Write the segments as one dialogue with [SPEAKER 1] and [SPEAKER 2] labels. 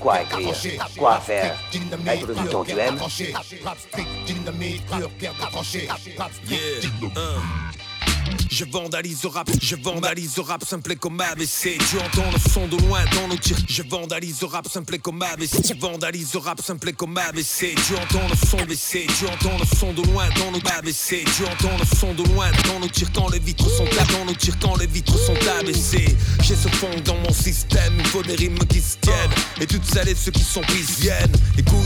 [SPEAKER 1] quoi écrire, quoi faire. Être le mouton tu aimes.
[SPEAKER 2] Yeah. Je vandalise au rap, je vandalise au rap simple comme ABC. Tu entends le son de loin dans nos tirs. Je vandalise au rap simple comme ABC. Tu vandalises au rap simple comme ABC. Tu entends le son baissé, tu entends le son de loin dans nos ABC. Tu entends le son de loin dans nos tirs quand les vitres sont dans nos tirs quand les vitres sont abaissées. J'ai ce fond dans mon système, il faut des rimes qui se tiennent. Et toutes celles et ceux qui sont viennent. Écoute,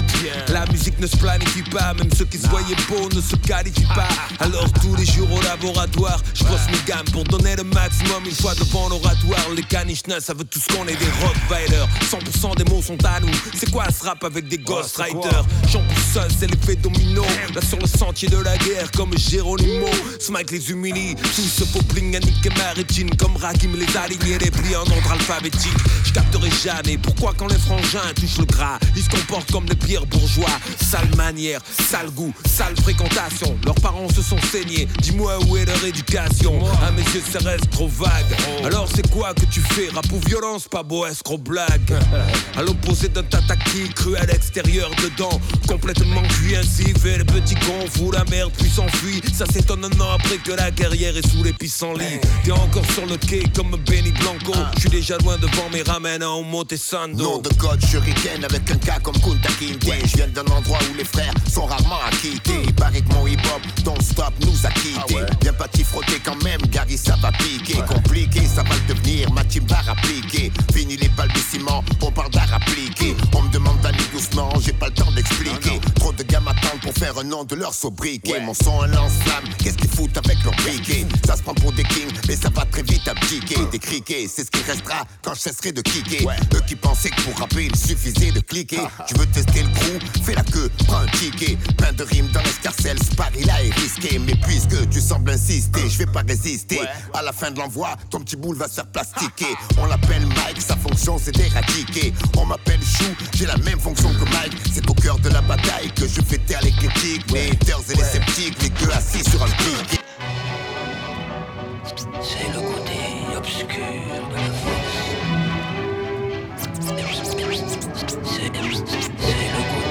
[SPEAKER 2] la musique ne se planifie pas, même ceux qui se voyaient beaux ne se qualifient pas. Alors tous les jours au laboratoire, je brosse mes gammes pour donner le maximum une fois devant l'oratoire. Les caniches ça veut tous qu'on est des rockvillers. 100% des mots sont à nous. C'est quoi ce rap avec des ghostwriters? J'en pousse seul, c'est l'effet domino. Là sur le sentier de la guerre, comme Geronimo. Smike les humilie, tout se faux bling à niquer ma rétine. Comme Rakim les alignés, les plis en ordre alphabétique. Je capterai jamais pourquoi quand les frangins touchent le gras, ils se comportent comme des bourgeois. Sale manière, sale goût, sale fréquentation. Leurs parents se sont saignés. Dis-moi où est leur éducation. À mes yeux, ça reste trop vague. Alors c'est quoi que tu fais? Rap ou violence, pas beau escroc blague? À l'opposé d'un tataki cru à l'extérieur, dedans. Complètement cuit ainsi, fait le petit con, fout la merde puis s'enfuit. Ça s'étonne un an après que la guerrière est sous les pissenlits. T'es encore sur le quai comme Benny Blanco. Je suis déjà loin devant mes ramen à Omote Sando.
[SPEAKER 3] Nom de code shuriken avec un gars comme Kunta Kinte. Je viens d'un endroit où les frères sont rarement acquittés. Il paraît que mon hip-hop, don't stop, nous a quittés. Viens pas t'y frotter quand même, Gary, ça va piquer. Compliqué, ça va le devenir, ma team va rappliquer. Fini les balbutiements, on parle d'art appliqué. On me demande d'aller doucement, j'ai pas le temps d'expliquer. Trop de gars m'attendent pour faire un nom de leur sobriquet. Mon son, un lance-flamme, qu'est-ce qu'ils foutent avec leur briquet? Ça se prend pour des kings, mais ça va très vite abdiquer. Des criquets, c'est ce qui restera quand je cesserai de kicker. Eux qui pensaient que pour rapper, il suffisait de cliquer. Tu veux tester le crew, fais la queue, prends un ticket. Plein de rimes dans l'escarcelle, ce pari-là est risqué. Mais puisque tu sembles insister, je vais pas résister. À la fin de l'envoi, ton petit boule va se faire plastiquer. On l'appelle Mike, sa fonction c'est d'éradiquer. On m'appelle Chou, j'ai la même fonction que Mike. C'est au cœur de la bataille que je fais taire les critiques. Les haters et les sceptiques, les deux assis sur un pic.
[SPEAKER 4] C'est le côté obscur de la force. C'est c'est le côté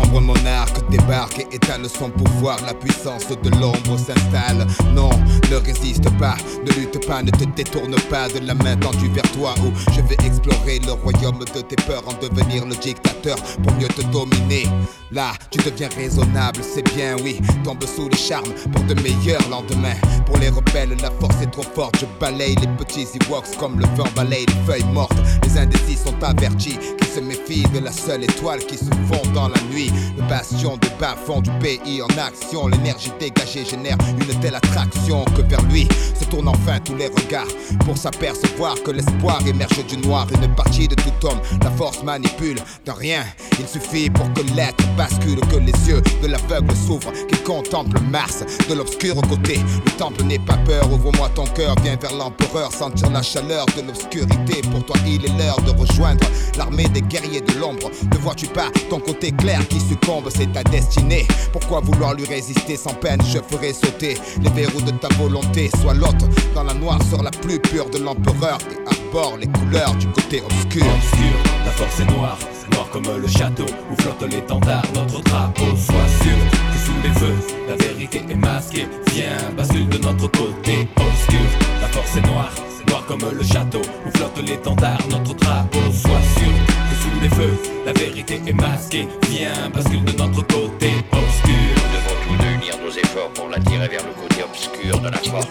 [SPEAKER 5] sombre monarque débarque et étale son pouvoir. La puissance de l'ombre s'installe. Non, ne résiste pas, ne lutte pas, ne te détourne pas de la main tendue vers toi. Où je vais explorer le royaume de tes peurs, en devenir le dictateur pour mieux te dominer. Là, tu deviens raisonnable, c'est bien, oui. Tombe sous le charme pour de meilleurs lendemains. Pour les rebelles, la force est trop forte. Je balaye les petits Ewoks comme le vent balaye les feuilles mortes. Les indécis sont avertis qu'ils se méfient de la seule étoile qui se fond dans la nuit. Le bastion de bas-fond du pays en action. L'énergie dégagée génère une telle attraction que vers lui se tournent enfin tous les regards pour s'apercevoir que l'espoir émerge du noir. Une partie de tout homme, la force manipule de rien. Il suffit pour que l'être bascule, que les yeux de l'aveugle s'ouvrent, qu'il contemple Mars de l'obscur côté. Le temple n'est pas peur, ouvre-moi ton cœur, viens vers l'empereur, sentir la chaleur de l'obscurité. Pour toi, il est l'heure de rejoindre l'armée des guerriers de l'ombre. Ne vois-tu pas ton côté clair qui succombe, c'est ta destinée. Pourquoi vouloir lui résister sans peine? Je ferai sauter les verrous de ta volonté. Sois l'autre dans la noirceur la plus pure de l'empereur et arbore les couleurs du côté obscur.
[SPEAKER 6] obscur, la force est noire, noire comme le château où flotte l'étendard, notre drapeau. Sois sûr que sous les feux, la vérité est masquée. Viens, bascule de notre côté obscur. La force est noire, noire comme le château où flotte l'étendard, notre drapeau. Sois sûr sous les feux, la vérité est masquée. Viens, bascule de notre côté obscur. Nous devons tous unir nos efforts pour l'attirer vers le côté obscur de la force.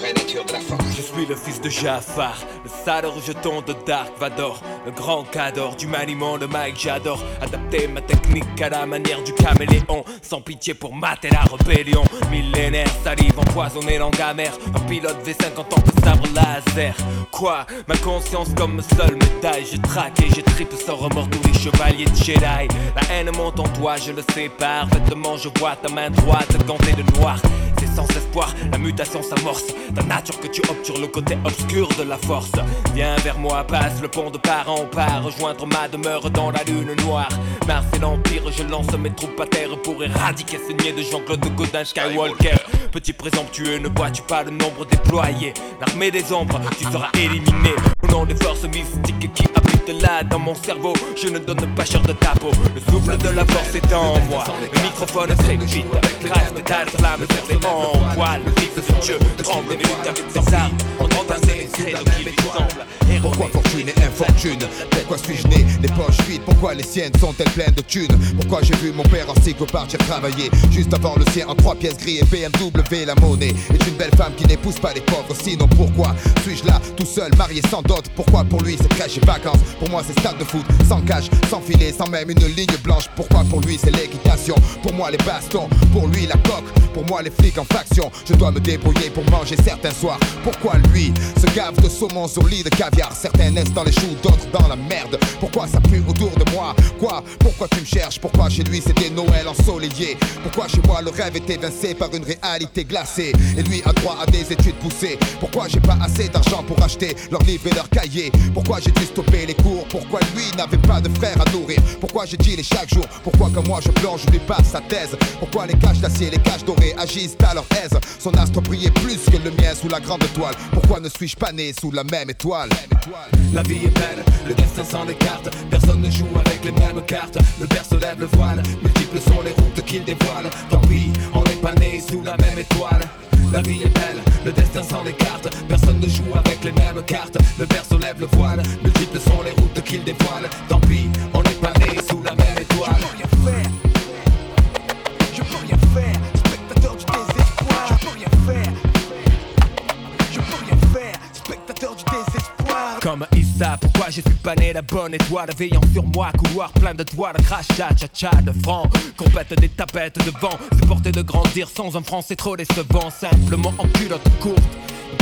[SPEAKER 2] Je suis le fils de Jafar, le sale rejeton de Dark Vador, le grand cador du maniement de Mike. J'adore adapter ma technique à la manière du caméléon, sans pitié pour mater la rébellion. Millénaire, salive empoisonnée, langue amère, un pilote V50 en sabre laser. Quoi? Ma conscience comme seule médaille, je traque et je tripe sans remords tous les chevaliers de Jedi. La haine monte en toi, je le sais parfaitement, je vois ta main droite gantée de noir. C'est sans espoir, la mutation s'amorce. Ta nature que tu obtures le côté obscur de la force. Viens vers moi, passe le pont de part en part. Rejoindre ma demeure dans la lune noire. Mars et l'Empire, je lance mes troupes à terre pour éradiquer ce niais de Jean-Claude Godin Skywalker. Petit présomptueux, ne vois-tu pas le nombre déployé? L'armée des ombres, tu seras éliminé. Au nom des forces mystiques qui habitent là dans mon cerveau, je ne donne pas cher de ta peau. Le souffle de la force est en moi. Le microphone vite Crash métal, flamme, sur les en poil. De Dieu tremble lutte avec ses armes. En qui lui semblent.
[SPEAKER 5] Pourquoi fortune et infortune? Pourquoi suis-je né? Les poches vides Pourquoi les siennes sont-elles pleines de thunes? Pourquoi j'ai vu mon père en cycle partir travailler Juste avant le sien en trois pièces gris et BMW la monnaie. Est une belle femme qui n'épouse pas les pauvres Sinon pourquoi suis-je là tout seul marié sans dot? Pourquoi pour lui c'est crèche et vacances? Pour moi c'est stade de foot sans cage, sans filet, sans même une ligne blanche. Pourquoi pour lui c'est l'équitation? Pour moi les bastons, pour lui la coque. Pour moi les flics en Je dois me débrouiller pour manger certains soirs. Pourquoi lui se gave de saumon sur lit de caviar? Certains naissent dans les choux, d'autres dans la merde. Pourquoi ça pue autour de moi? Quoi? Pourquoi tu me cherches? Pourquoi chez lui c'était Noël ensoleillé Pourquoi chez moi le rêve est évincé par une réalité glacée? Et lui a droit à des études poussées. Pourquoi j'ai pas assez d'argent pour acheter leurs livres et leurs cahiers? Pourquoi j'ai dû stopper les cours? Pourquoi lui n'avait pas de frère à nourrir? Pourquoi j'ai dit les chaque jour? Pourquoi comme moi je plonge, je lui passe sa thèse? Pourquoi les caches d'acier, les caches dorées agissent à Son astre brillait plus que le mien sous la grande étoile Pourquoi ne suis-je pas né sous la même étoile?
[SPEAKER 2] La vie est belle, le destin s'en écarte. Personne ne joue avec les mêmes cartes. Le père se lève le voile, multiples sont les routes qu'il dévoile. Tant pis, on n'est pas né sous la même étoile. La vie est belle, le destin s'en écarte. Personne ne joue avec les mêmes cartes. Le père se lève le voile, multiples sont les routes qu'il dévoile. Tant pis, Comme Issa, pourquoi je suis pas la bonne étoile Veillant sur moi, couloir plein de toiles, crachat, cha-cha de francs Compète des tapettes de vent, se porter de grandir sans un franc c'est trop décevant Simplement en culotte courte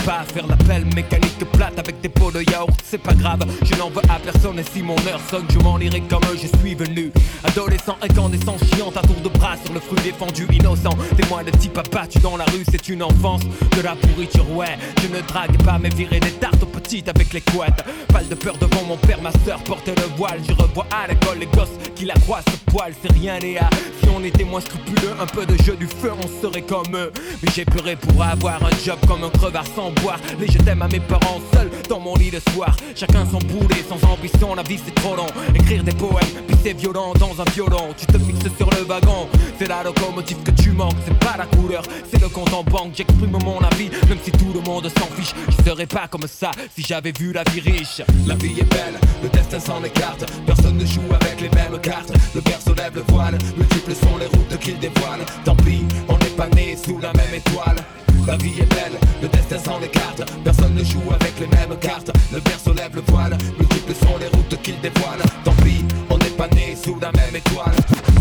[SPEAKER 2] pas faire l'appel mécanique plate avec des pots de yaourt, c'est pas grave, je n'en veux à personne et si mon heure sonne, je m'en irai comme je suis venu. Adolescent incandescent, chiante à tour de bras sur le fruit défendu, innocent. Témoin de type abattu dans la rue, c'est une enfance de la pourriture, ouais. Je ne drague pas, mais virer des tartes aux petites avec les couettes. Pas de peur devant mon père, ma soeur porte le voile. Je revois à l'école les gosses qui la croient ce poil, c'est rien, Léa. Si on était moins scrupuleux, un peu de jeu du feu, on serait comme eux. Mais j'ai pleuré pour avoir un job comme un crevard sans Les je t'aime à mes parents seuls dans mon lit le soir. Chacun son boulet, sans ambition, la vie c'est trop long. Écrire des poèmes, puis c'est violent dans un violon. Tu te fixes sur le wagon, c'est la locomotive que tu manques. C'est pas la couleur, c'est le compte en banque. J'exprime mon avis, même si tout le monde s'en fiche. Je serais pas comme ça si j'avais vu la vie riche. La vie est belle, le destin s'en écarte. Personne ne joue avec les mêmes cartes. Le père lève le voile, multiples sont les routes qu'il dévoile. Tant pis, on n'est pas né sous la même étoile. La vie est belle, le destin s'en écarte. Personne ne joue avec les mêmes cartes. Le père se lève le voile, multiples sont les routes qu'il dévoile. Tant pis, on n'est pas né sous la même étoile.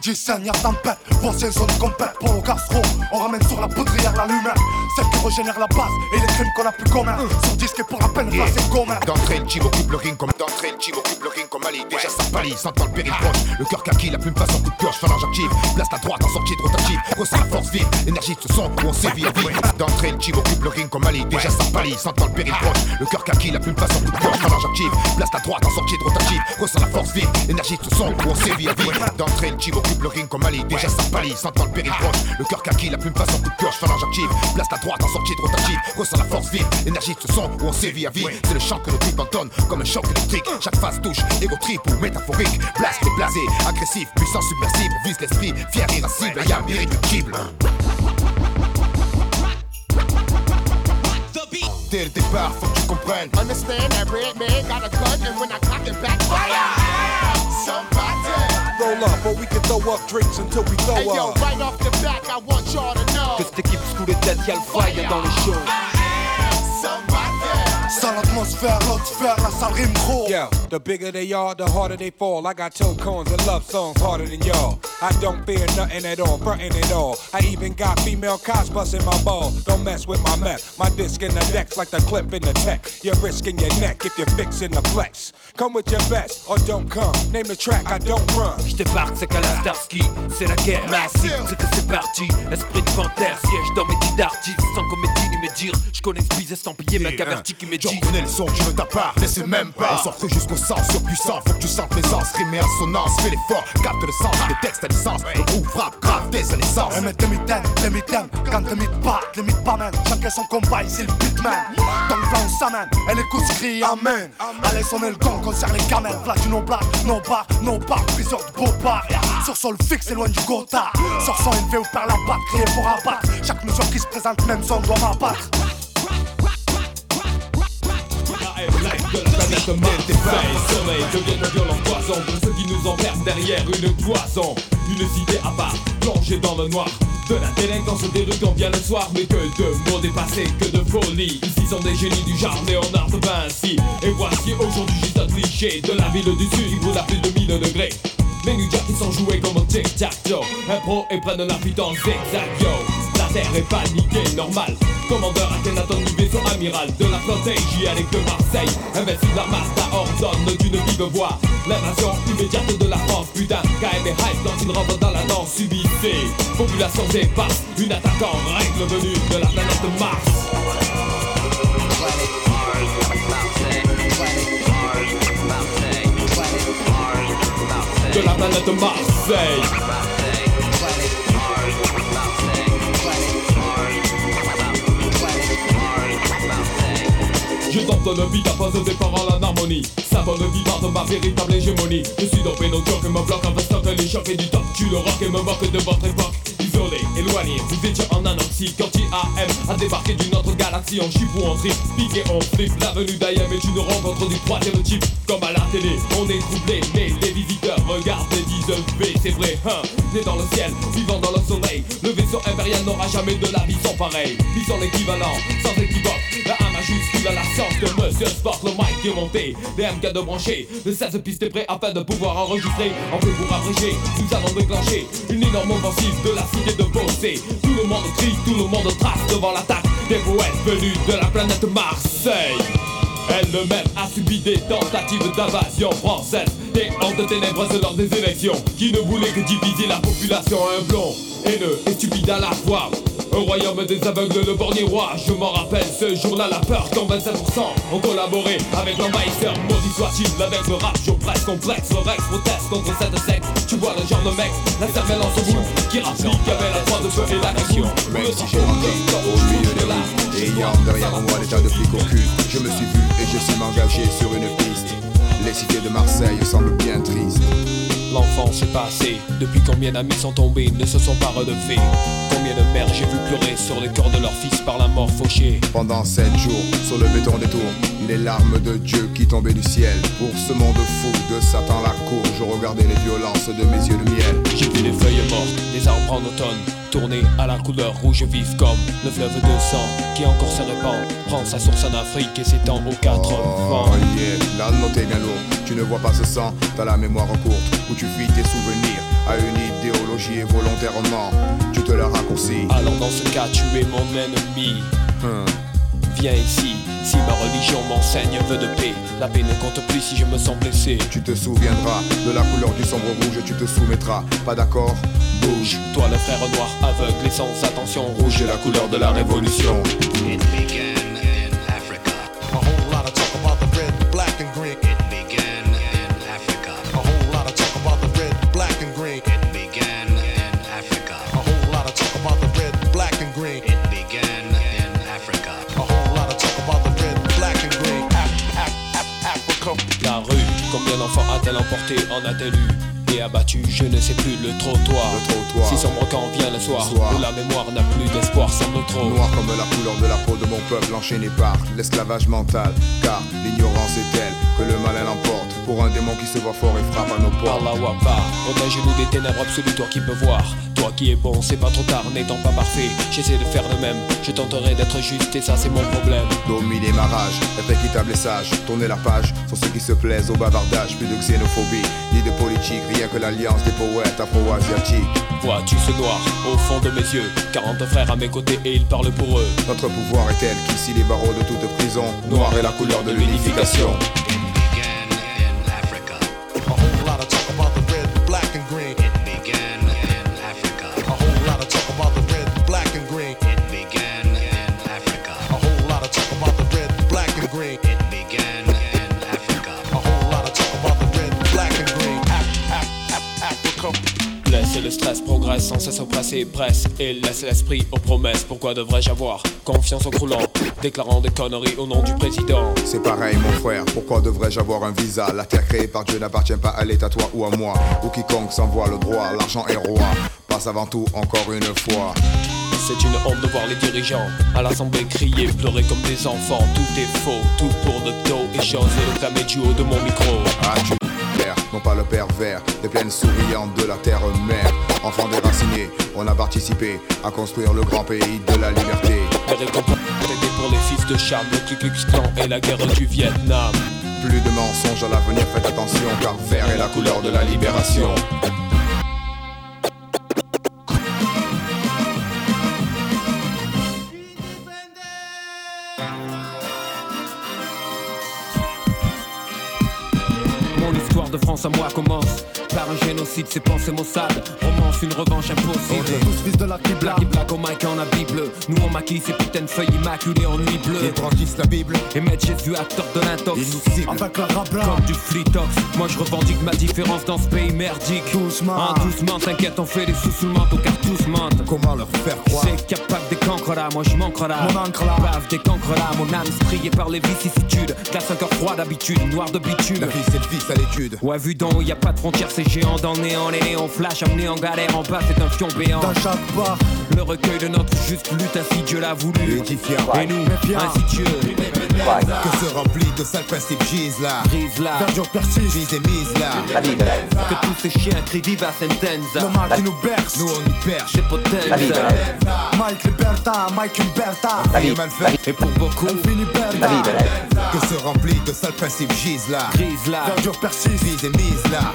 [SPEAKER 7] Tower.
[SPEAKER 8] Médicine, y'a tempête, voici zone compète pour au gastro. On ramène sur la poudrière la lumière, celle qui régénère la base et les crimes qu'on a plus communs. Sur disque pour la peine,
[SPEAKER 1] Yeah.
[SPEAKER 8] c'est commun.
[SPEAKER 1] D'entrée, le chivo coupe le ring comme d'entrée, le chivo coupe le ring comme Ali. Déjà ça pâlit, sentant le péril proche. Le cœur kaki, la plume passe en coup de pioche, phalange active. Place ta droite en sortie de Ressens la force vive, énergie de ce son où on sévit à vie. D'entrée, le chivo coupe le ring comme Ali. Déjà ça pâlit, sentant le péril proche. Le cœur kaki, la plume passe en coup de pioche, phalange active. Place ta droite en sortie de rotative. Ressens la force vive, énergie de ce son où on sévit à vie. D'entrée, le chivo coupe le ring comme Ali. Déjà ça pâlit, sentant le péril proche. Le cœur kaki, la plume passe en coup de pioche, phalange active. Place ta droite en sortie de rotative. Ressens la force vive, énergie de ce son où on sévit à vie. C'est le chant que le trip entonne comme un choc électrique. Chaque phase touche, égo trip ou métaphorique. Blast et blasé, agressif, puissant, submersible. Vise l'esprit, fier, irascible, yam, irréductible. Dès le départ, faut que tu comprennes.
[SPEAKER 7] Understand that red man got a gun, and when I cock it back, fire! Somebody!
[SPEAKER 9] Roll up, or we can throw up drinks until we throw
[SPEAKER 7] Hey yo,
[SPEAKER 9] up.
[SPEAKER 7] right off the back, I want y'all to know.
[SPEAKER 10] Que cette équipe sous les têtes, y'a le fire dans les shows.
[SPEAKER 8] Sans l'atmosphère, l'autre sphère, la salle rime gros.
[SPEAKER 9] Yo, the bigger they are, the harder they fall. I got toe cones and love songs harder than y'all. I don't fear nothing at all, frontin' it all. I even got female cops busting my ball. Don't mess with my meth. My disc in the decks like the clip in the tech. You're risking your neck if you're fixing the flex. Come with your best or don't come. Name the track, I don't run.
[SPEAKER 2] Je débarque, c'est qu'à la Starsky, c'est la guerre massive, c'est que c'est parti. Esprit de panthère, siège dans mes d'artistes, sans comédie ni me dire. Je connais ce bise estampillé, mec averti qui me
[SPEAKER 1] J'en connais le son, tu ne t'as pas, laissez même pas. On s'offre jusqu'au sens surpuissant, faut que tu sentes l'aisance, rime et assonance, fais l'effort, capte le sens, les textes à l'essence, le groupe frappe, grave dès sa naissance.
[SPEAKER 8] Mais tes mitaines, tes mitaines, quand tes mythes pas, les mythes pas même. Chacun son combat, ici le beatman. Dans le plan, on s'amène, coups se crient Amen. Allez, sonner le concerne les camels. Flash nos blagues, nos bars, nos bars, priseurs de beaux bars. Sur sol fixe, loin du gotha. Sur son élevé ou par la batte, crier pour abattre. Chaque mesure qui se présente, même son doit m'abattre.
[SPEAKER 2] La planète Marseille Sommeil devient un violent poison Pour ceux qui nous enferment derrière une cloison. Une cité à part, plongée dans le noir. De la délinquance déroutant bien le soir Mais que de mots dépassés, que de folie Ici sont des génies du genre Léonard de Vinci. Et voici aujourd'hui juste un cliché De la ville du sud qui brûle à plus de 1000 degrés. Les New Jack qui sont joués comme un tic-tac-toe Impro et prennent la fuite en zigzag yo La terre est paniquée, normal. Commandeur Akhenaton du vaisseau amiral. De la flotte hygiénique de Marseille Invincible Armada ordonne d'une vive voix. L'invasion immédiate de la France Putain, KM et hype quand il rentre dans la danse subissée Population dépasse, une attaque en règle venue de la planète Mars. De la planète Marseille Je tente le beat à pose des paroles en harmonie Symbole vivant de ma véritable hégémonie. Je suis dopé nos que me bloque en stock les chocs et du top. Tu le rock et me moque de votre époque. Isolé, éloigné, vous étiez en anoxie Quand IAM a débarqué d'une autre galaxie On chip ou on trip, pique et on flip L'avenue d'IAM est une rencontre du troisième type. Comme à la télé, on est troublé Mais les visiteurs regardent et disent V. C'est vrai, hein, né dans le ciel, vivant dans le soleil Le vaisseau impérial n'aura jamais de la vie sans pareil Ils sont l'équivalent, sans équivoque La A majuscule à la science de Monsieur Sport Le mic est monté, des MK de brancher Le 16 pistes est prêt afin de pouvoir enregistrer. En fait pour abréger, nous allons déclencher Une énorme offensive de la cité de Bossé Tout le monde crie, tout le monde trace devant l'attaque Des poètes venus de la planète Marseille elle-même a subi des tentatives d'invasion française. Des hordes ténébreuses lors des élections Qui ne voulaient que diviser la population Un blond, haineux et stupide à la fois. Un royaume des aveugles, le bornier roi Je m'en rappelle ce jour-là, la peur quand 27% ont collaboré avec l'envahisseur Maudit soit-il avec le rap, jour presque complexe. Le Rex proteste contre cette secte. Tu vois le genre de mec, la cervelle en se boule Qui rapplique avec la croix de feu et la nation
[SPEAKER 1] Même si j'ai au milieu des rues Ayant derrière moi des tas de flics au cul Je me suis vu et je suis m'engager sur une piste. Les cités de Marseille semblent bien tristes.
[SPEAKER 2] L'enfance est passée, depuis combien d'amis sont tombés, ne se sont pas relevés Combien de mères j'ai vu pleurer sur les corps de leurs fils par la mort fauchée
[SPEAKER 5] Pendant sept jours, sur le béton des tours, les larmes de Dieu qui tombaient du ciel. Pour ce monde fou de Satan la cour, je regardais les violences de mes yeux de miel.
[SPEAKER 2] J'ai vu les feuilles mortes, les arbres en automne, tourner à la couleur rouge vive comme le fleuve de sang qui encore se répand, prend sa source en Afrique et s'étend aux quatre vents.
[SPEAKER 5] Oh yeah, la note est bien lourde. Tu ne vois pas ce sang, t'as la mémoire courte, où tu fuis tes souvenirs à une idéologie et volontairement, tu raccourcis.
[SPEAKER 2] Alors dans ce cas, tu es mon ennemi.
[SPEAKER 5] Hum.
[SPEAKER 2] Viens ici, si ma religion m'enseigne vœu de paix, la paix ne compte plus si je me sens blessé.
[SPEAKER 5] Tu te souviendras de la couleur du sombre rouge, tu te soumettras. Pas d'accord? Bouge.
[SPEAKER 2] Toi le frère noir aveugle et sans attention, rouge est la couleur de la révolution.
[SPEAKER 11] It
[SPEAKER 2] emporté, en a-t-elle eu et abattu, je ne sais plus, le trottoir.
[SPEAKER 5] Le trottoir.
[SPEAKER 2] Si sombre quand vient le soir,
[SPEAKER 5] Soir.
[SPEAKER 2] où la mémoire n'a plus d'espoir sans notre eau.
[SPEAKER 5] Noir comme la couleur de la peau de mon peuple enchaîné par l'esclavage mental. Car l'ignorance est telle que le malin l'emporte. Pour un démon qui se voit fort et frappe à nos portes.
[SPEAKER 2] Allah Wapa, protège-nous des ténèbres absolues, toi qui peux voir. Toi qui es bon, c'est pas trop tard, n'étant pas parfait. J'essaie de faire de même, je tenterai d'être juste et ça c'est mon problème.
[SPEAKER 5] Dominer ma rage, être équitable et sage. Tourner la page sur ceux qui se plaisent au bavardage. Plus de xénophobie, ni de politique. Rien que l'alliance des poètes afro-asiatiques.
[SPEAKER 2] Vois-tu ce noir au fond de mes yeux? 40 frères à mes côtés et ils parlent pour eux.
[SPEAKER 5] Notre pouvoir est tel qu'il scie les barreaux de toute prison. Noir est la couleur de l'unification.
[SPEAKER 2] Sans cesse oppressé, presse et laisse l'esprit aux promesses. Pourquoi devrais-je avoir confiance au croulant, déclarant des conneries au nom du président?
[SPEAKER 5] C'est pareil mon frère, pourquoi devrais-je avoir un visa? La terre créée par Dieu n'appartient pas à l'État, toi ou à moi Ou quiconque s'envoie le droit, l'argent est roi Passe avant tout encore une fois
[SPEAKER 2] C'est une honte de voir les dirigeants à l'assemblée crier, pleurer comme des enfants. Tout est faux, tout pour le dos et j'ose le clamer du haut de mon micro.
[SPEAKER 5] Ah tu non pas le pervers Des plaines souriantes de la terre-mère Enfants déracinés, on a participé À construire le grand pays de la liberté.
[SPEAKER 2] Les récompenses pour les fils de Cham, le Ku Klux Klan et la guerre du Vietnam.
[SPEAKER 5] Plus de mensonges à l'avenir, faites attention Car vert est la couleur de la libération
[SPEAKER 12] de France à moi commence par un génocide, c'est pensées Mossad. Romance, une revanche impossible.
[SPEAKER 8] Tous fils de la.
[SPEAKER 12] Black et black au mic en la Bible. Nous on maquille ces putains de feuilles immaculées en nuit bleue.
[SPEAKER 5] Ils brandissent la Bible
[SPEAKER 12] Et mettre Jésus acteur de l'intox.
[SPEAKER 5] Ils nous
[SPEAKER 8] Avec la rabla.
[SPEAKER 12] Comme du flitox. Moi je revendique ma différence dans ce pays merdique.
[SPEAKER 8] Doucement.
[SPEAKER 12] Ah, doucement, t'inquiète, on fait des sous sous le car tous mentent.
[SPEAKER 5] Comment leur faire croire?
[SPEAKER 12] C'est capable des cancres là, moi je manque là.
[SPEAKER 8] Mon encre là.
[SPEAKER 12] Bave des cancres là, mon âme striée par les vicissitudes. Glace un cœur froid d'habitude, noir de bitume.
[SPEAKER 5] La vie c'est le vice à l'étude
[SPEAKER 12] Ouais, vu d'en haut, y a pas de frontières, c'est géant dans le néant. Les néons flash, amené en galère, en bas, c'est un fion béant.
[SPEAKER 8] Dans chaque bar.
[SPEAKER 12] Le recueil de notre juste lutte, ainsi Dieu l'a voulu. Et nous, ainsi Dieu,
[SPEAKER 5] Que se remplit de sales principes gisent là
[SPEAKER 12] brise là.
[SPEAKER 8] Verdure persiste.
[SPEAKER 5] Gisent et mise là
[SPEAKER 12] Que tous ces chiens crient viva
[SPEAKER 8] Le
[SPEAKER 12] sentenza.
[SPEAKER 8] mal qui nous berce.
[SPEAKER 5] Nous on nous perche
[SPEAKER 12] J'ai potenza.
[SPEAKER 8] Mike Liberta, Mike Liberta.
[SPEAKER 12] Et pour beaucoup,
[SPEAKER 5] Que se remplit de sales principes gisent là
[SPEAKER 12] brise là.
[SPEAKER 8] Verdure persiste.
[SPEAKER 5] Mise et mise là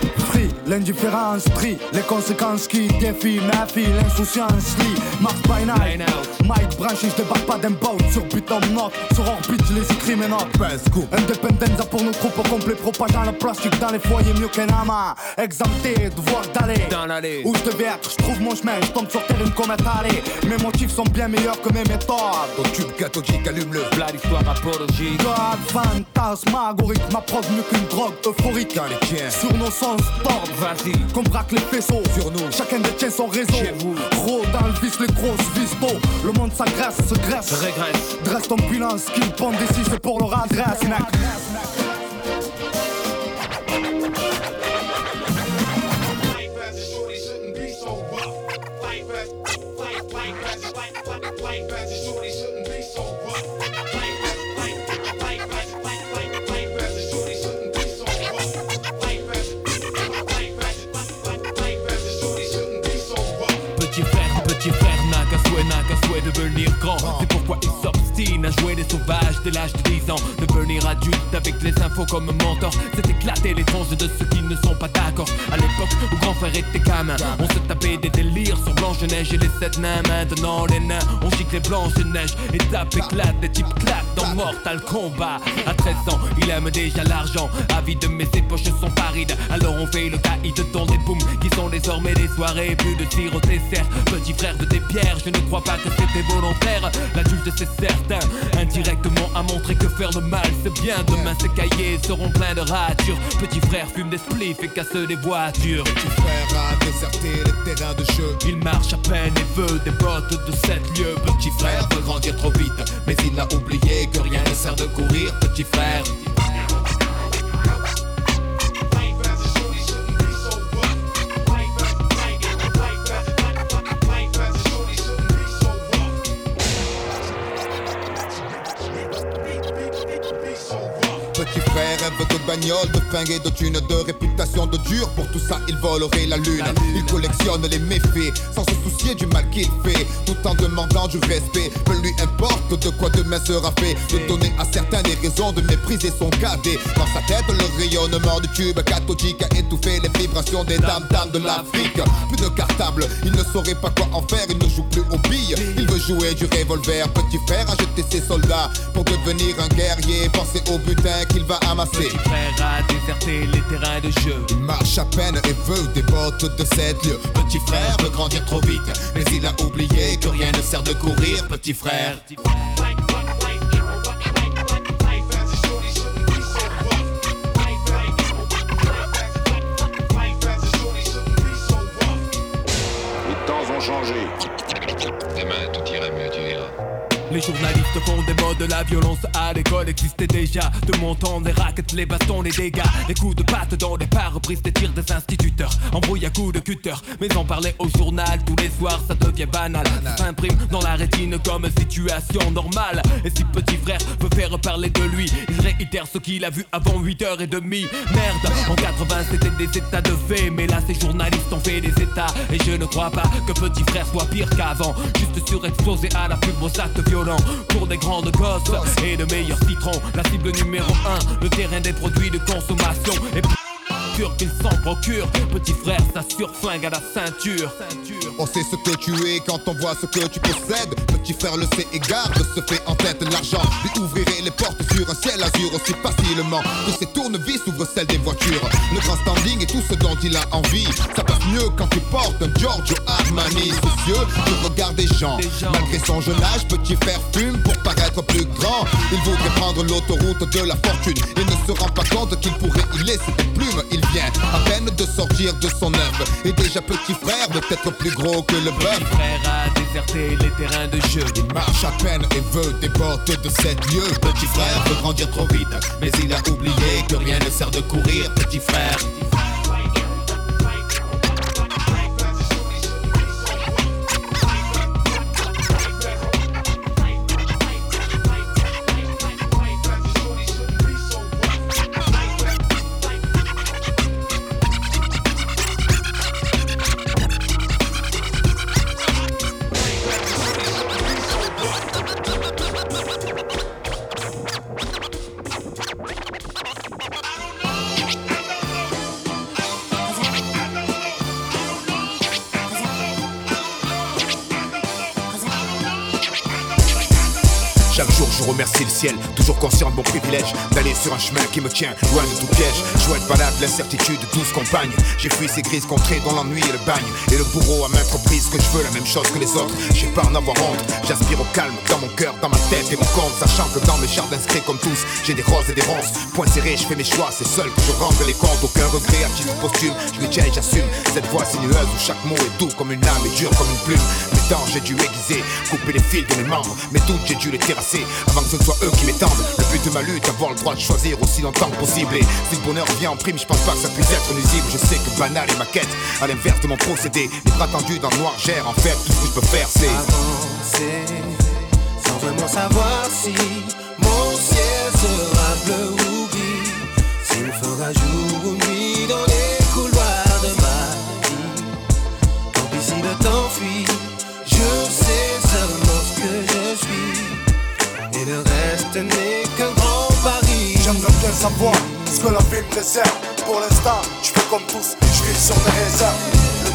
[SPEAKER 8] L'indifférence pris, les conséquences qui défient ma fille, l'insouciance lit, Mars by night. Mike branché, je débarque pas d'un boat sur but en note, sur orbite, je les écris mes notes. Independenza pour nos troupes au complet, propageant le plastique dans les foyers mieux qu'un ama. Exempté, devoir d'aller.
[SPEAKER 12] Dans l'allée.
[SPEAKER 8] Où je devais être, je trouve mon chemin, je tombe sur terre une comète allée. Mes motifs sont bien meilleurs que mes méthodes.
[SPEAKER 5] Au tube cathodique allume-le
[SPEAKER 12] Plat d'histoire apologique.
[SPEAKER 8] God, fantasmagorique, m'approche mieux qu'une drogue euphorique. Sur nos sens
[SPEAKER 12] Vas-y.
[SPEAKER 8] qu'on braque les faisceaux.
[SPEAKER 5] Sur nous.
[SPEAKER 8] chacun détient son réseau.
[SPEAKER 12] Chez vous.
[SPEAKER 8] Gros dans le vice, les grosses vistos. Le monde s'agresse, se graisse.
[SPEAKER 12] Régresse.
[SPEAKER 8] Dresse ton bilan, ce qu'ils pondent ici, c'est pour leur adresse.
[SPEAKER 2] Devenir grand. C'est pourquoi il s'obstine à jouer les sauvages dès l'âge de 10 ans. Devenir adulte avec les infos comme mentor, c'est éclater les tranches de ceux qui ne sont pas d'accord. À l'époque où grand frère était gamin, on se tapait des délires sur Blanche-Neige et les sept nains. Maintenant les nains, on gicle les Blanche-Neige. Et tape éclate, des types claquent dans Mortal Kombat. À 13 ans, il aime déjà l'argent. Avide, mais ses poches sont parides. Alors on fait le caïd dans des booms qui sont désormais des soirées. Plus de tir au dessert. Petit frère de tes pierres, je ne crois pas que c'était volontaire. L'adulte, c'est certain. Indirectement a montré que faire le mal, c'est bien. Demain, ces cahiers seront pleins de ratures. Petit frère fume des spliffs et casse des voitures.
[SPEAKER 5] Petit frère a déserté le terrain de jeu.
[SPEAKER 2] Il marche à peine et veut des bottes de 7 lieux.
[SPEAKER 13] Petit frère veut grandir trop vite, mais il a oublié que rien ne sert de courir, petit frère.
[SPEAKER 5] Bagnole, de fringues et de thunes, de réputation de dur. Pour tout ça, il volerait la lune. Il collectionne les méfaits, sans se soucier du mal qu'il fait, tout en demandant du respect. Peu lui importe de quoi demain sera fait. De donner à certains des raisons de mépriser son cadet. Dans sa tête, le rayonnement du tube cathodique a étouffé les vibrations des dames dames de l'Afrique. Plus de cartable, il ne saurait pas quoi en faire. Il ne joue plus aux billes, il veut jouer du revolver. Petit frère a jeté ses soldats pour devenir un guerrier. Penser au butin qu'il va amasser.
[SPEAKER 2] A déserté les terrains de jeu.
[SPEAKER 5] Il marche à peine et veut des bottes de sept lieux.
[SPEAKER 13] Petit frère veut grandir trop vite, mais il a oublié que rien ne sert de courir, petit frère.
[SPEAKER 14] Les temps ont changé.
[SPEAKER 6] Demain, tout
[SPEAKER 2] Les journalistes font des modes, la violence à l'école existait déjà. De mon temps, les rackets, les bastons, les dégâts. Les coups de patte dans les pare-brises, des tirs des instituteurs. Embrouille à coups de cutter. Mais en parler au journal tous les soirs, ça devient banal. Ça s'imprime dans la rétine comme situation normale. Et si petit frère veut faire parler de lui, il réitère ce qu'il a vu avant 8h30. Merde, en 80 c'était des états de fait. Mais là, ces journalistes ont fait des états. Et je ne crois pas que petit frère soit pire qu'avant. Juste surexposé à la pub aux actes violents. Pour des grandes gosses et de meilleurs citrons. La cible numéro 1, le terrain des produits de consommation. Qu'il s'en procure. Petit frère, ça surflingue à la ceinture.
[SPEAKER 5] On sait ce que tu es quand on voit ce que tu possèdes. Petit frère le sait et garde se fait en tête l'argent. Lui ouvrirait les portes sur un ciel azur aussi facilement que ses tournevis ouvrent celles des voitures. Le grand standing et tout ce dont il a envie. Ça passe mieux quand tu portes un Giorgio Armani. Soucieux du regard des gens. Malgré son jeune âge, petit frère fume pour paraître plus grand. Il voudrait prendre l'autoroute de la fortune. Il ne se rend pas compte qu'il pourrait y laisser des plumes. Il vient à peine de sortir de son œuf. Et déjà petit frère veut être plus gros que le bœuf.
[SPEAKER 2] Petit frère a déserté les terrains de jeu.
[SPEAKER 5] Il marche à peine et veut des bottes de sept lieux.
[SPEAKER 13] Petit frère veut grandir trop vite, mais il a oublié que rien ne sert de courir, petit frère.
[SPEAKER 1] Toujours conscient de mon privilège D'aller sur un chemin qui me tient loin de tout piège. Joie de balade, l'incertitude, douce compagne J'ai fui ces grises contrées dans l'ennui et le bagne. Et le bourreau à maintes reprises que je veux la même chose que les autres. J'ai pas en avoir honte, j'aspire au calme dans mon cœur, dans ma tête et mon compte Sachant que dans mes jardins inscrits comme tous, j'ai des roses et des ronces. Point serré, je fais mes choix, c'est seul que je rentre les comptes Aucun regret à titre posthume, je les tiens et j'assume. Cette voix sinueuse où chaque mot est doux comme une lame et dur comme une plume. Mes dents j'ai dû aiguiser, couper les fils de mes membres. Mes doutes j'ai dû les terrasser avant que ce ne soit eux qui m'étendent. Le but de ma lutte, avoir le droit de choisir aussi longtemps que possible. Et si le bonheur vient en prime, je pense pas que ça puisse être nuisible. Je sais que banal est ma quête, à l'inverse de mon procédé. Les bras dans le noir gère, en fait, tout ce que je peux faire, c'est
[SPEAKER 15] avancer sans vraiment savoir si mon ciel sera bleu ou gris. S'il fera jour ce n'est qu'un grand pari. J'aimerais bien
[SPEAKER 8] savoir ce que la vie me réserve. Pour l'instant, je fais comme tous, je vis sur mes réserves.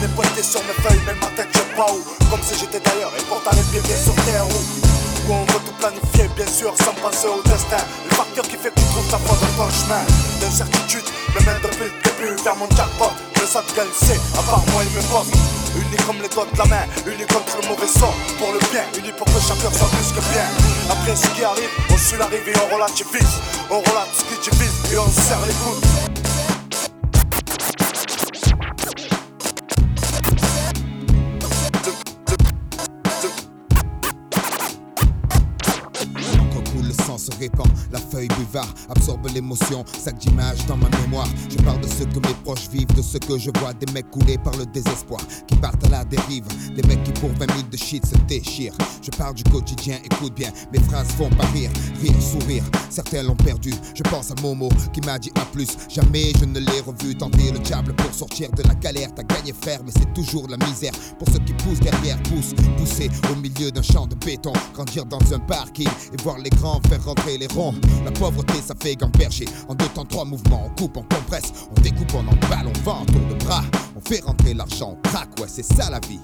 [SPEAKER 8] Le pas été sur mes feuilles, mais ma tête je pas où. Comme si j'étais d'ailleurs et pourtant les pieds bien sur terre où, on veut tout planifier bien sûr sans penser au destin. Le facteur qui fait que tu trouves ta foi dans ton chemin. L'incertitude me mène depuis le début vers mon jackpot. Le ça de c'est à part moi il me potes Unis comme les doigts de la main, unis contre le mauvais sort. Pour le bien, unis pour que chacun soit plus que bien. Après ce qui arrive, on suit l'arrivée, on relativise. On relate ce qui divise et on serre les coudes.
[SPEAKER 1] Se répand, la feuille buvard absorbe l'émotion, sac d'images dans ma mémoire. Je parle de ce que mes proches vivent, de ce que je vois, des mecs coulés par le désespoir, qui partent à la dérive, des mecs qui pour 20 000 de shit se déchirent. Je parle du quotidien, écoute bien, mes phrases font pas rire, rire, sourire. Certains l'ont perdu, je pense à Momo qui m'a dit à plus. Jamais je ne l'ai revu tenter le diable pour sortir de la galère. T'as gagné frère, mais c'est toujours la misère. Pour ceux qui poussent derrière, poussent, pousser au milieu d'un champ de béton, grandir dans un parking et voir les grands faire La pauvreté, ça fait gamberger. En deux temps, trois mouvements, on coupe, on compresse, on découpe, on emballe, on vend, tour de bras. On fait rentrer l'argent, on craque, ouais, c'est ça la vie.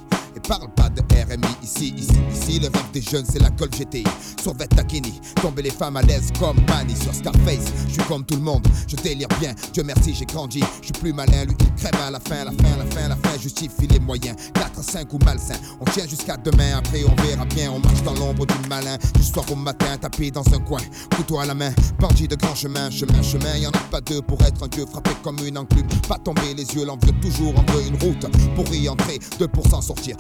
[SPEAKER 1] Parle pas de RMI ici, ici, ici. Le rêve des jeunes, c'est la Col GTI. Sur Takini, tomber les femmes à l'aise comme Manny sur Scarface. Je suis comme tout le monde, je délire bien. Dieu merci, j'ai grandi. Je suis plus malin, lui il crève à la fin, la fin, la fin, la fin. Justifie les moyens. 4, 5 ou malsain. On tient jusqu'à demain, après on verra bien. On marche dans l'ombre du malin. Du soir au matin, tapé dans un coin. Couteau à la main, bandit de grand chemin, chemin, chemin. Y en a pas deux pour être un dieu frappé comme une enclume. Pas tomber les yeux, l'envieux toujours en veut une route. Pour y entrer, deux pour s'en sortir.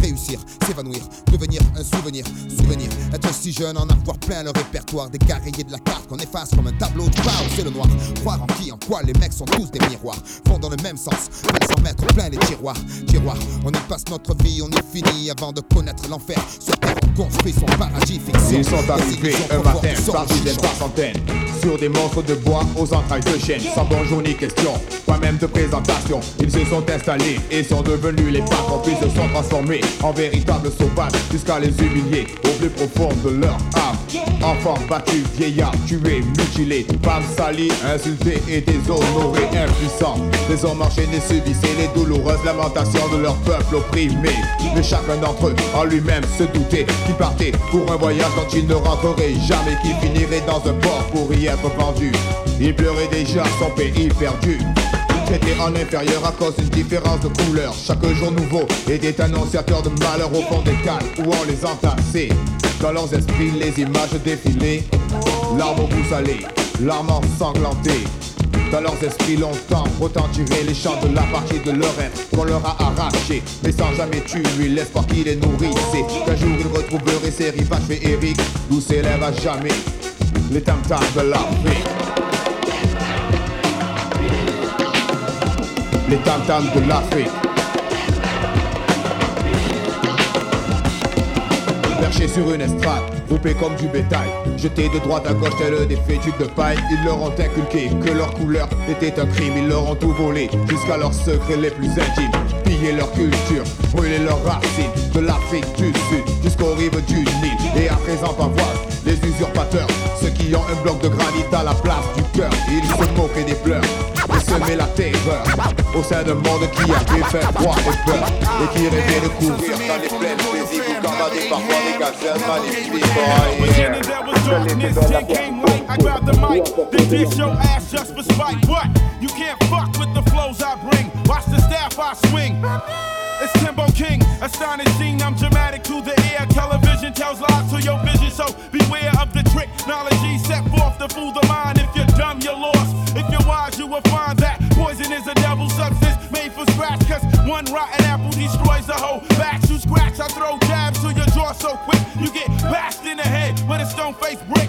[SPEAKER 1] Réussir, s'évanouir, devenir un souvenir, souvenir, être si jeune, en avoir plein le répertoire des carriers de la carte qu'on efface comme un tableau de bord, c'est le noir. Croire en qui, en quoi, les mecs sont tous des miroirs, vont dans le même sens, veulent s'en mettre plein les tiroirs, tiroirs. On y passe notre vie, on est fini avant de connaître l'enfer. Sur terre, construit son paradis fiction.
[SPEAKER 5] Ils sont arrivés un matin par dizaines, par centaines Sur des monstres de bois aux entrailles de chêne. Sans bonjour ni question, pas même de présentation. Ils se sont installés et sont devenus les patrons Puis se sont transformés en véritables sauvages Jusqu'à les humilier au plus profond de leur âme. Enfants battus, vieillards tués, mutilés Femmes salies, insultées et déshonorées, impuissants. Les hommes enchaînés subissaient les douloureuses lamentations de leur peuple opprimé. Mais chacun d'entre eux en lui-même se doutait Qu'il partait pour un voyage dont il ne rentrerait jamais Qu'il finirait dans un port pour y être pendu Il pleurait déjà son pays perdu. Traité en inférieur à cause d'une différence de couleur. Chaque jour nouveau était annonciateur de malheur au fond des cales Où on les entassait. Dans leurs esprits les images défilaient. Larmes au goût salé, larmes ensanglantées dans leurs esprits longtemps retentiré les chants de la partie de leur être qu'on leur a arraché. Mais sans jamais tuer l'espoir qui les nourrissait. Qu'un jour ils retrouveraient ses rivages féeriques D'où s'élèvent à jamais les tam-tams de l'Afrique Les tam-tams de l'Afrique. Perchés sur une estrade, groupés comme du bétail Jetés de droite à gauche tel des fétudes de paille. Ils leur ont inculqué que leur couleur était un crime. Ils leur ont tout volé jusqu'à leurs secrets les plus intimes. Piller leur culture, brûler leurs racines. De l'Afrique du Sud jusqu'aux rives du Nil. Et à présent pavoisent les usurpateurs Ceux qui ont un bloc de granit à la place du cœur. Ils se moquaient des pleurs et semer la terreur Au sein d'un monde qui avait fait froid et peur Et qui rêvait de courir dans les plaines paisibles Ou camader parfois les gazelles magnifiques
[SPEAKER 16] Beginning there was darkness, day came light. I grabbed the mic, then dish your ass just for spite. What? You can't fuck with the flows I bring. Watch the staff I swing. It's Timbo King, astonishing. I'm dramatic to the ear. Television tells lies to your vision, so beware of the trick. Knowledge set forth to fool the mind. If you're dumb, you're lost. If you're wise, you will find that poison is a devil substance made for scratch. Cause one rotten apple destroys the whole batch. You scratch, I throw jabs to your jaw so quick. You get bashed in the head with a stone face brick.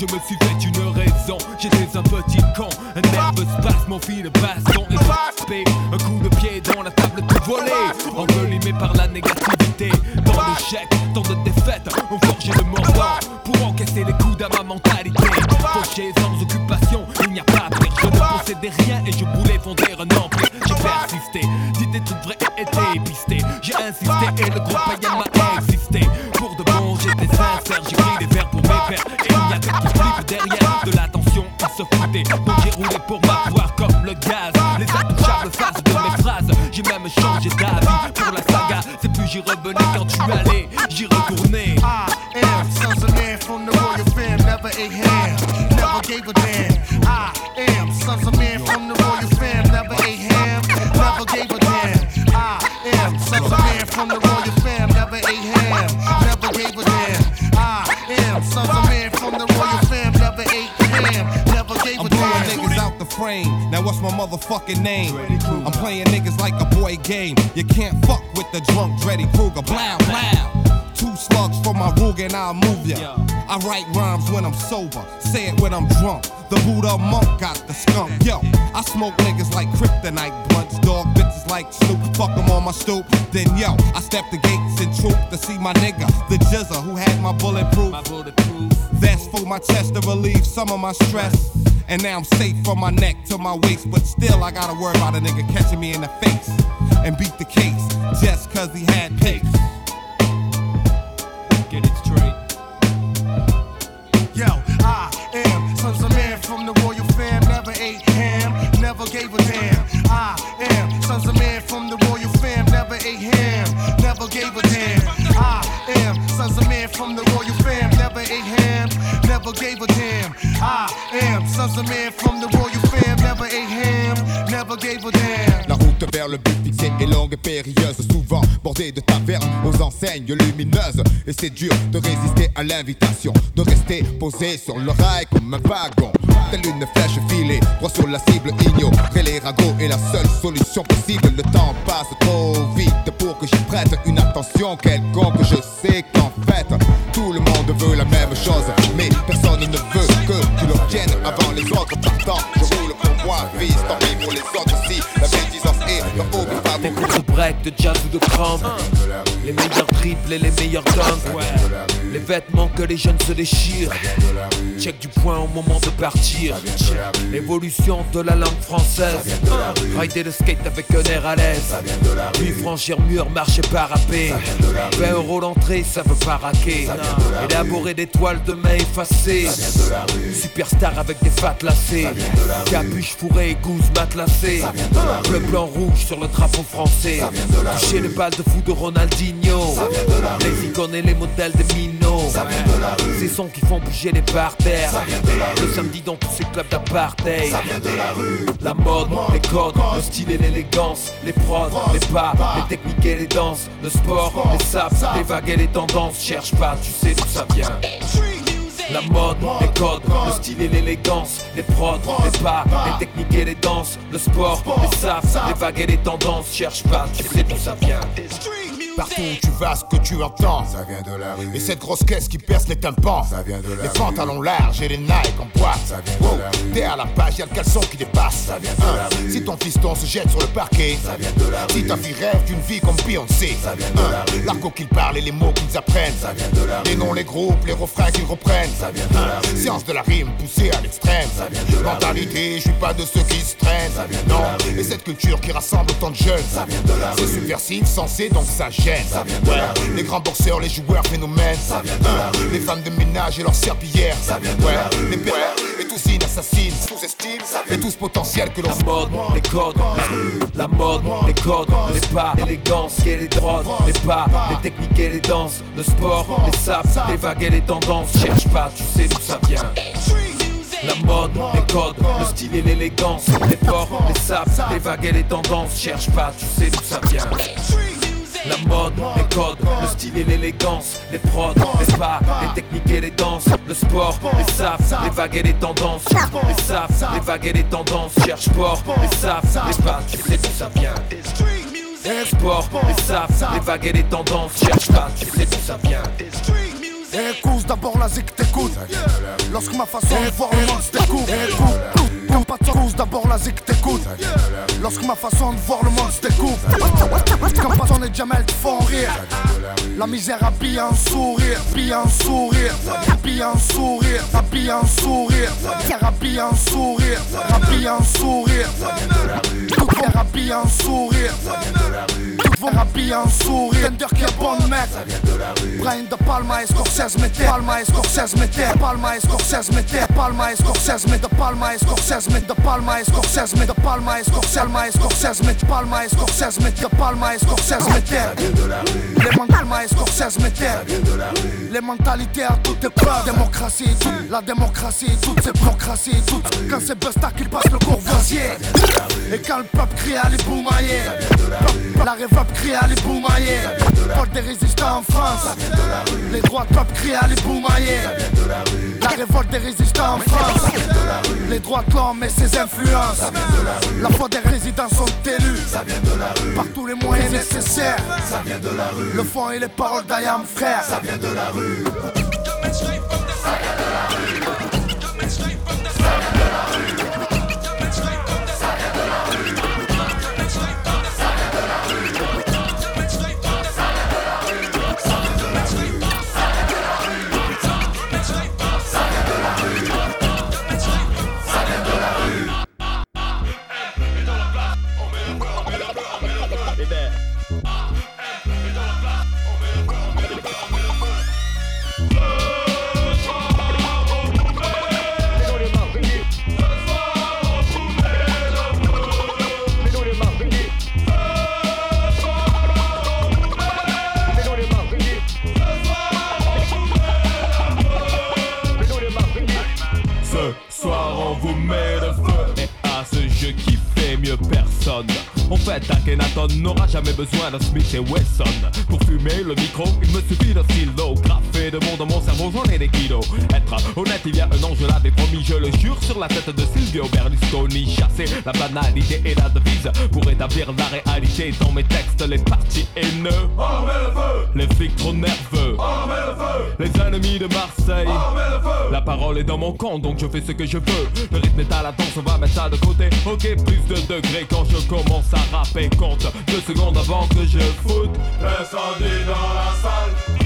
[SPEAKER 2] Je me suis fait une raison. J'étais un petit con, un nerveux spasme, mon fil baston et je Un coup de pied dans la table tout volé, envelimé par la négativité.
[SPEAKER 17] Sober, say it when I'm drunk. The Buddha monk got the skunk. Yo, I smoke niggas like kryptonite blunts, dog bitches like Snoop. Fuck 'em on my stoop. Then yo, I step the gates and troop to see my nigga, the Jizza, who had my bulletproof. Vest for my chest to relieve some of my stress. And now I'm safe from my neck to my waist, but still I gotta worry about a nigga catching me in the face and beat the case just cause he had pace.
[SPEAKER 8] Never gave a damn. I am sons of man from the royal fam, never ate ham, never gave a damn. I am sons of man from the royal fam, never ate ham, never gave a damn. I am sons of man from the royal fam, never ate ham, never gave a damn.
[SPEAKER 1] La route vers le but est longue et périlleuse, souvent bordée de tavernes aux enseignes lumineuses. Et c'est dur de résister à l'invitation, de rester posé sur le rail comme un wagon. Telle une flèche filée, droit sur la cible, ignorer les ragots est la seule solution possible. Le temps passe trop vite pour que j'y prête une attention quelconque. Je sais qu'en fait, tout le monde veut la même chose, mais personne ne veut que tu l'obtiennes avant les autres. Pourtant, je roule pour moi, vise, tant pis pour les autres aussi. La médisance est
[SPEAKER 2] break, de jazz ou de crampe Les meilleurs triples et les meilleurs dunks Les vêtements que les jeunes se déchirent. Check du point au moment de partir. L'évolution de la langue française. Rider le skate avec un air à l'aise. Puis franchir mur, marcher parapé 20 euros l'entrée, ça veut pas raquer. Élaborer des toiles de main effacées. Superstar avec des fat lacées Capuche fourrée, gousse matelassée Bleu, blanc, rouge sur le drapeau français Toucher les balles de fou de Ronaldinho. Les icônes et les modèles des minots Ces sons qui font bouger les parterres. Le samedi dans tous ces clubs d'apartheid. La mode, les codes, le style et l'élégance. Les prods, les pas, les techniques et les danses. Le sport, les saps, les vagues et les tendances. Cherche pas, tu sais d'où ça vient la mode, les codes, le style et l'élégance, les prods, les pas, les techniques et les danses, le sport, les saps, les vagues et les tendances, cherche pas, tu sais d'où ça vient.
[SPEAKER 1] Partout où tu vas, ce que tu entends, ça vient de la rue. Et cette grosse caisse qui perce les tympans, ça vient de la Les pantalons larges et les Nike en boîte, ça vient de la rue. Derrière la page, y'a le caleçon qui dépasse, ça vient de la rue. Si ton fiston se jette sur le parquet, ça vient de la rue. Si ta fille rêve d'une vie comme Beyoncé, ça vient de la rue. L'argot qu'ils parlent et les mots qu'ils apprennent, ça vient de la rue. Les noms, les groupes, les refrains qu'ils reprennent, ça vient de la rue. Science de la rime poussée à l'extrême, ça vient de la Mentalité, je suis pas de ceux qui se traînent, ça vient de non. Et cette culture qui rassemble autant de jeunes, ça vient de la rue. C'est subversif, sensé, donc ça gêne, ça vient de la rue. Les grands boxeurs, les joueurs phénomènes, ça vient de la rue. Les femmes de ménage et leurs serpillères, ça vient de la rue. Les pères et tous signes assassines, sous-estiment, et tous potentiels que l'on
[SPEAKER 2] La mode, les codes, la mode, les codes, les pas, l'élégance et les drogues, les pas, les techniques et les danses, le sport, les saps, les vagues et les tendances, cherche pas, tu sais d'où ça vient. La mode, les codes, le style et l'élégance, les ports, les saps, les vagues et les tendances, cherche pas, tu sais d'où ça vient. La mode, les codes, le style et l'élégance, les prods, les pas, les techniques et les danses, le sport, les saps, les vagues et les tendances, les saps, les vagues et les tendances, cherche sport, les saps, les pas, tu sais d'où ça vient. Les sports, les saps, les vagues et les tendances, cherche pas, tu sais d'où ça vient.
[SPEAKER 8] Écoute d'abord la zik t'écoute Lorsque ma façon de voir le monde se découpe Quand pas de cause d'abord la zik t'écoute. Lorsque ma façon de voir le monde se découpe. Quand pas ton et Jamel te font rire.
[SPEAKER 18] La misère habille un sourire, habille un sourire, habille un sourire, habille un sourire, habille un sourire, habille un sourire, tout faire habille un sourire, tout habille un sourire, Tender qui est bon mec, Brian de Palma et Scorsese mettez, Palma et Scorsese mettez, Palma et Scorsese mettez, Palma et Scorsese de Palma et Scorsese mettez, de Palma et Scorsese mettez, de Palma et Scorsese Scorsese Palma et Scorsese de Palma et Scorsese les Palma et Scorsese les mentalités à toutes épreuves, démocratie, tout, la démocratie, toutes ces bureaucraties, toutes, quand c'est Busta qu'il passe le courvoisier, et quand le peuple crie à les boumailler, la révolte crie à les boumailler, Paul des résistants en France, les droits de peuple crient à les boumailler, la révolte des résistants en France, les droits de et ses influences, la foi des résidents sont élus, par tous les moyens nécessaires, le fond et les paroles d'Ayam frère, ça vient de la rue.
[SPEAKER 2] À ce fait Akhenaton n'aura jamais besoin d'un Smith et Wesson. Pour fumer le micro il me suffit d'un stylo. Graffé de monde dans mon cerveau j'en ai des kilos. Être honnête il y a un an je l'avais promis. Je le jure sur la tête de Silvio Berlusconi. Chasser la banalité et la devise Pour établir la réalité dans mes textes Les partis haineux. Les flics trop nerveux. Les ennemis de Marseille. La parole est dans mon camp donc je fais ce que je veux. Le rythme est à la danse on va mettre ça de côté. Ok plus de degrés quand je commence à rapper Compte deux secondes avant que je foute. L'incendie dans la salle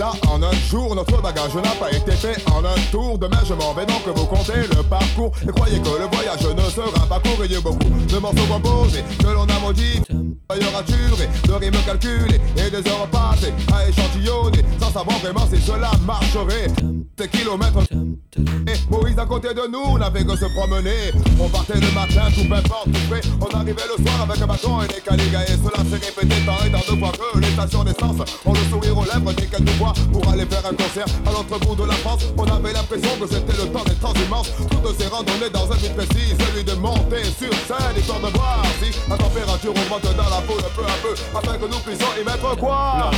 [SPEAKER 5] là en un jour. Notre bagage n'a pas été fait en un tour. Demain, je m'en vais donc vous comptez le parcours. Et croyez que le voyage ne sera pas court. Il y a beaucoup de morceaux composés que l'on a maudit. D'ailleurs, assuré, de rimes calculées et des heures passées à échantillonner sans savoir vraiment si cela marcherait. Des kilomètres. À côté de nous n'avait que se promener. On partait le matin, tout importe, tout fait. On arrivait le soir avec un bâton et des caligas. Et cela s'est répété tant et tant de fois que les stations d'essence ont le sourire aux lèvres dès qu'elles nous voient pour aller faire un concert à l'autre bout de la France. On avait l'impression que c'était le temps des transhumance. Toutes ces randonnées dans un but précis, celui de monter sur scène histoire de voir si la température augmente dans la foule peu à peu afin que nous puissions y mettre quoi?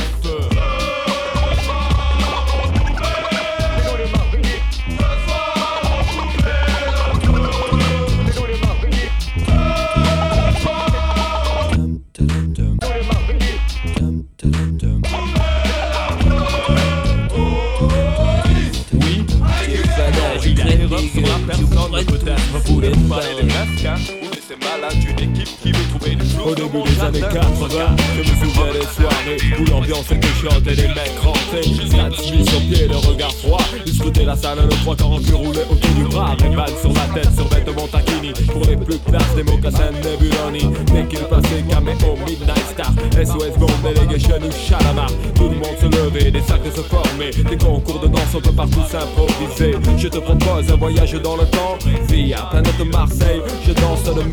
[SPEAKER 2] A erreur sur la personne Peut-être vous n'êtes pas les masques hein, Ou de ces malades d'une équipe qui veut trouver flou
[SPEAKER 19] Au début des années 80, je me souviens des soirées où l'ambiance était chaude et les mecs rentraient. Satisfait sur pied, le regard froid. Scrutaient la salle, le trois quarts en cul roulé autour du bras. Ray-Ban sur la tête, sur vêtements taquini. Pour les plus classes, des mocassins Nebuloni. Dès qu'il passait, caméo, Midnight Star. SOS Bomb, Delegation ou Chalamar. Tout le monde se levait, des sacs se former. Des concours de danse, on peut partout s'improviser. Je te propose un voyage dans le temps. Via planète Marseille, je danse le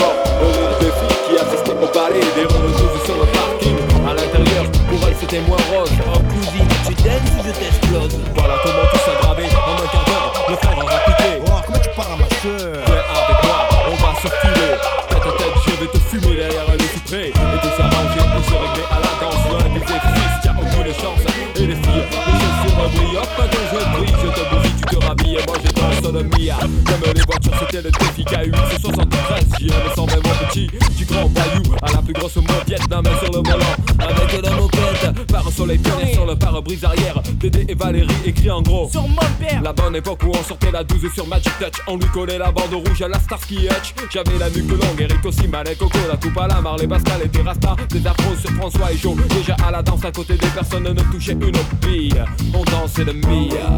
[SPEAKER 19] c'était moins rose. En cousine, tu t'aimes si je t'explose. Voilà comment tout s'aggraver en un quart d'heure. Le frère aura piqué.
[SPEAKER 17] Oh, comment tu parles à ma soeur?
[SPEAKER 19] Viens avec moi, on va se filer. Tête à tête, je vais te fumer derrière le cyprès. Et tout s'arranger pour se régler à la danse. Loin des fils, y'a aucune chance. Et les filles, les chaussures brillent. Hop, quand je brille, je te bousille, tu te rhabilles. Et moi, je danse le Mia. Comme les voitures, c'était le défi KU. 73, j'y me sens vraiment petit. Du grand bayou à la plus grosse d'un main sur le volant. Soleil pionnier sur le pare-brise arrière. Dédé et Valérie écrit en gros.
[SPEAKER 20] Sur mon père.
[SPEAKER 19] La bonne époque où on sortait la 12 sur Magic Touch. On lui collait la bande rouge à la Starsky Hutch. J'avais la nuque longue, Eric aussi, Malek, Coco, la coupe à la Marley Pascal et des Rasta. Des afros sur François et Joe. Déjà à la danse à côté des personnes ne touchaient une autre bille. On dansait le Mia.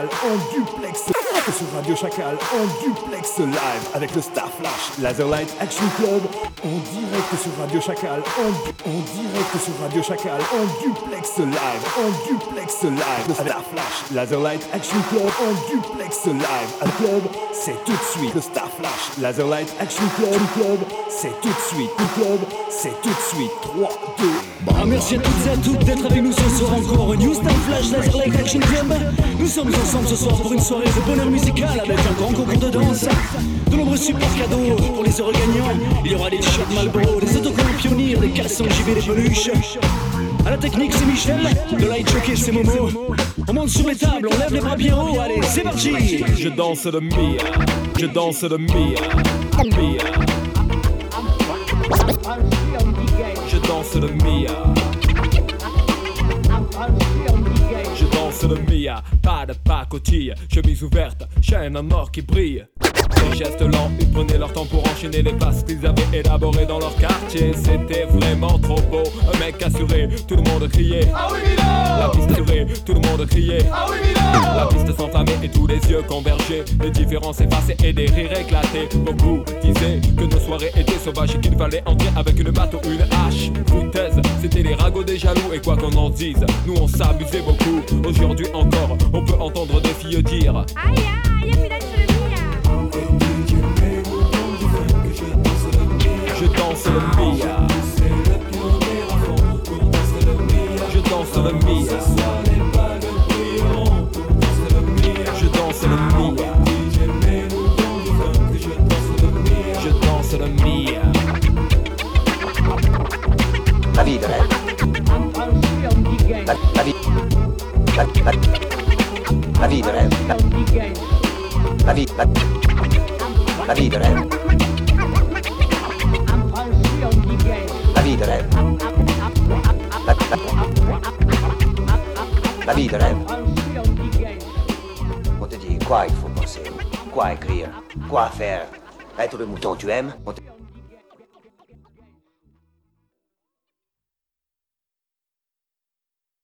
[SPEAKER 20] En duplex, sur Radio Chacal, en duplex live avec le Star Flash Laserlight Action Club. Dirait que sur Radio Chacal, en dirait que sur Radio Chacal, en duplex live, en duplex live, le Star Flash Laserlight Action Club, en duplex live. Un club, c'est tout de suite le Star Flash Laserlight Action Club, club, c'est tout de suite, le club, c'est tout de suite. 3, 2,
[SPEAKER 21] Ah, merci à toutes et à toutes d'être avec nous ce soir encore New Star Flash Laser Light Action Club. Nous sommes ensemble ce soir pour une soirée de bonheur musical avec un grand concours de danse, de nombreux super cadeaux pour les heureux gagnants. Il y aura des t-shirts Marlboro, des autocollants Pionnier, des cassons JB, des peluches. À la technique, c'est Michel, de light jockey, c'est Momo. On monte sur les tables, on lève les bras haut, allez, c'est parti!
[SPEAKER 19] Je danse le Mia. Je danse le Mia. Mia. Je danse le Mia. Je danse le Mia. Pas de pacotille, chemise ouverte, chaîne en or qui brille. Des gestes lents, ils prenaient leur temps pour enchaîner les passes qu'ils avaient élaborées dans leur quartier. C'était vraiment trop beau. Un mec assuré, tout le monde criait. La piste assurée, tout le monde criait. La piste s'enflammait et tous les yeux convergeaient. Les différences effacées et des rires éclatés. Beaucoup disaient que nos soirées étaient sauvages et qu'il fallait entrer avec une batte ou une hache. Foutaise, c'était les ragots des jaloux. Et quoi qu'on en dise, nous on s'amusait beaucoup. Aujourd'hui encore, on peut entendre des filles dire. Je danse le Mia. Je danse le Mia. Je danse le Mia. Je danse le Mia.
[SPEAKER 6] La de rêve. La, la vie. La, la, la de rêve. La, la vie. La, la de rêve. La, vie de rêve. On te dit quoi il faut penser, quoi écrire, quoi faire? Être le mouton tu aimes?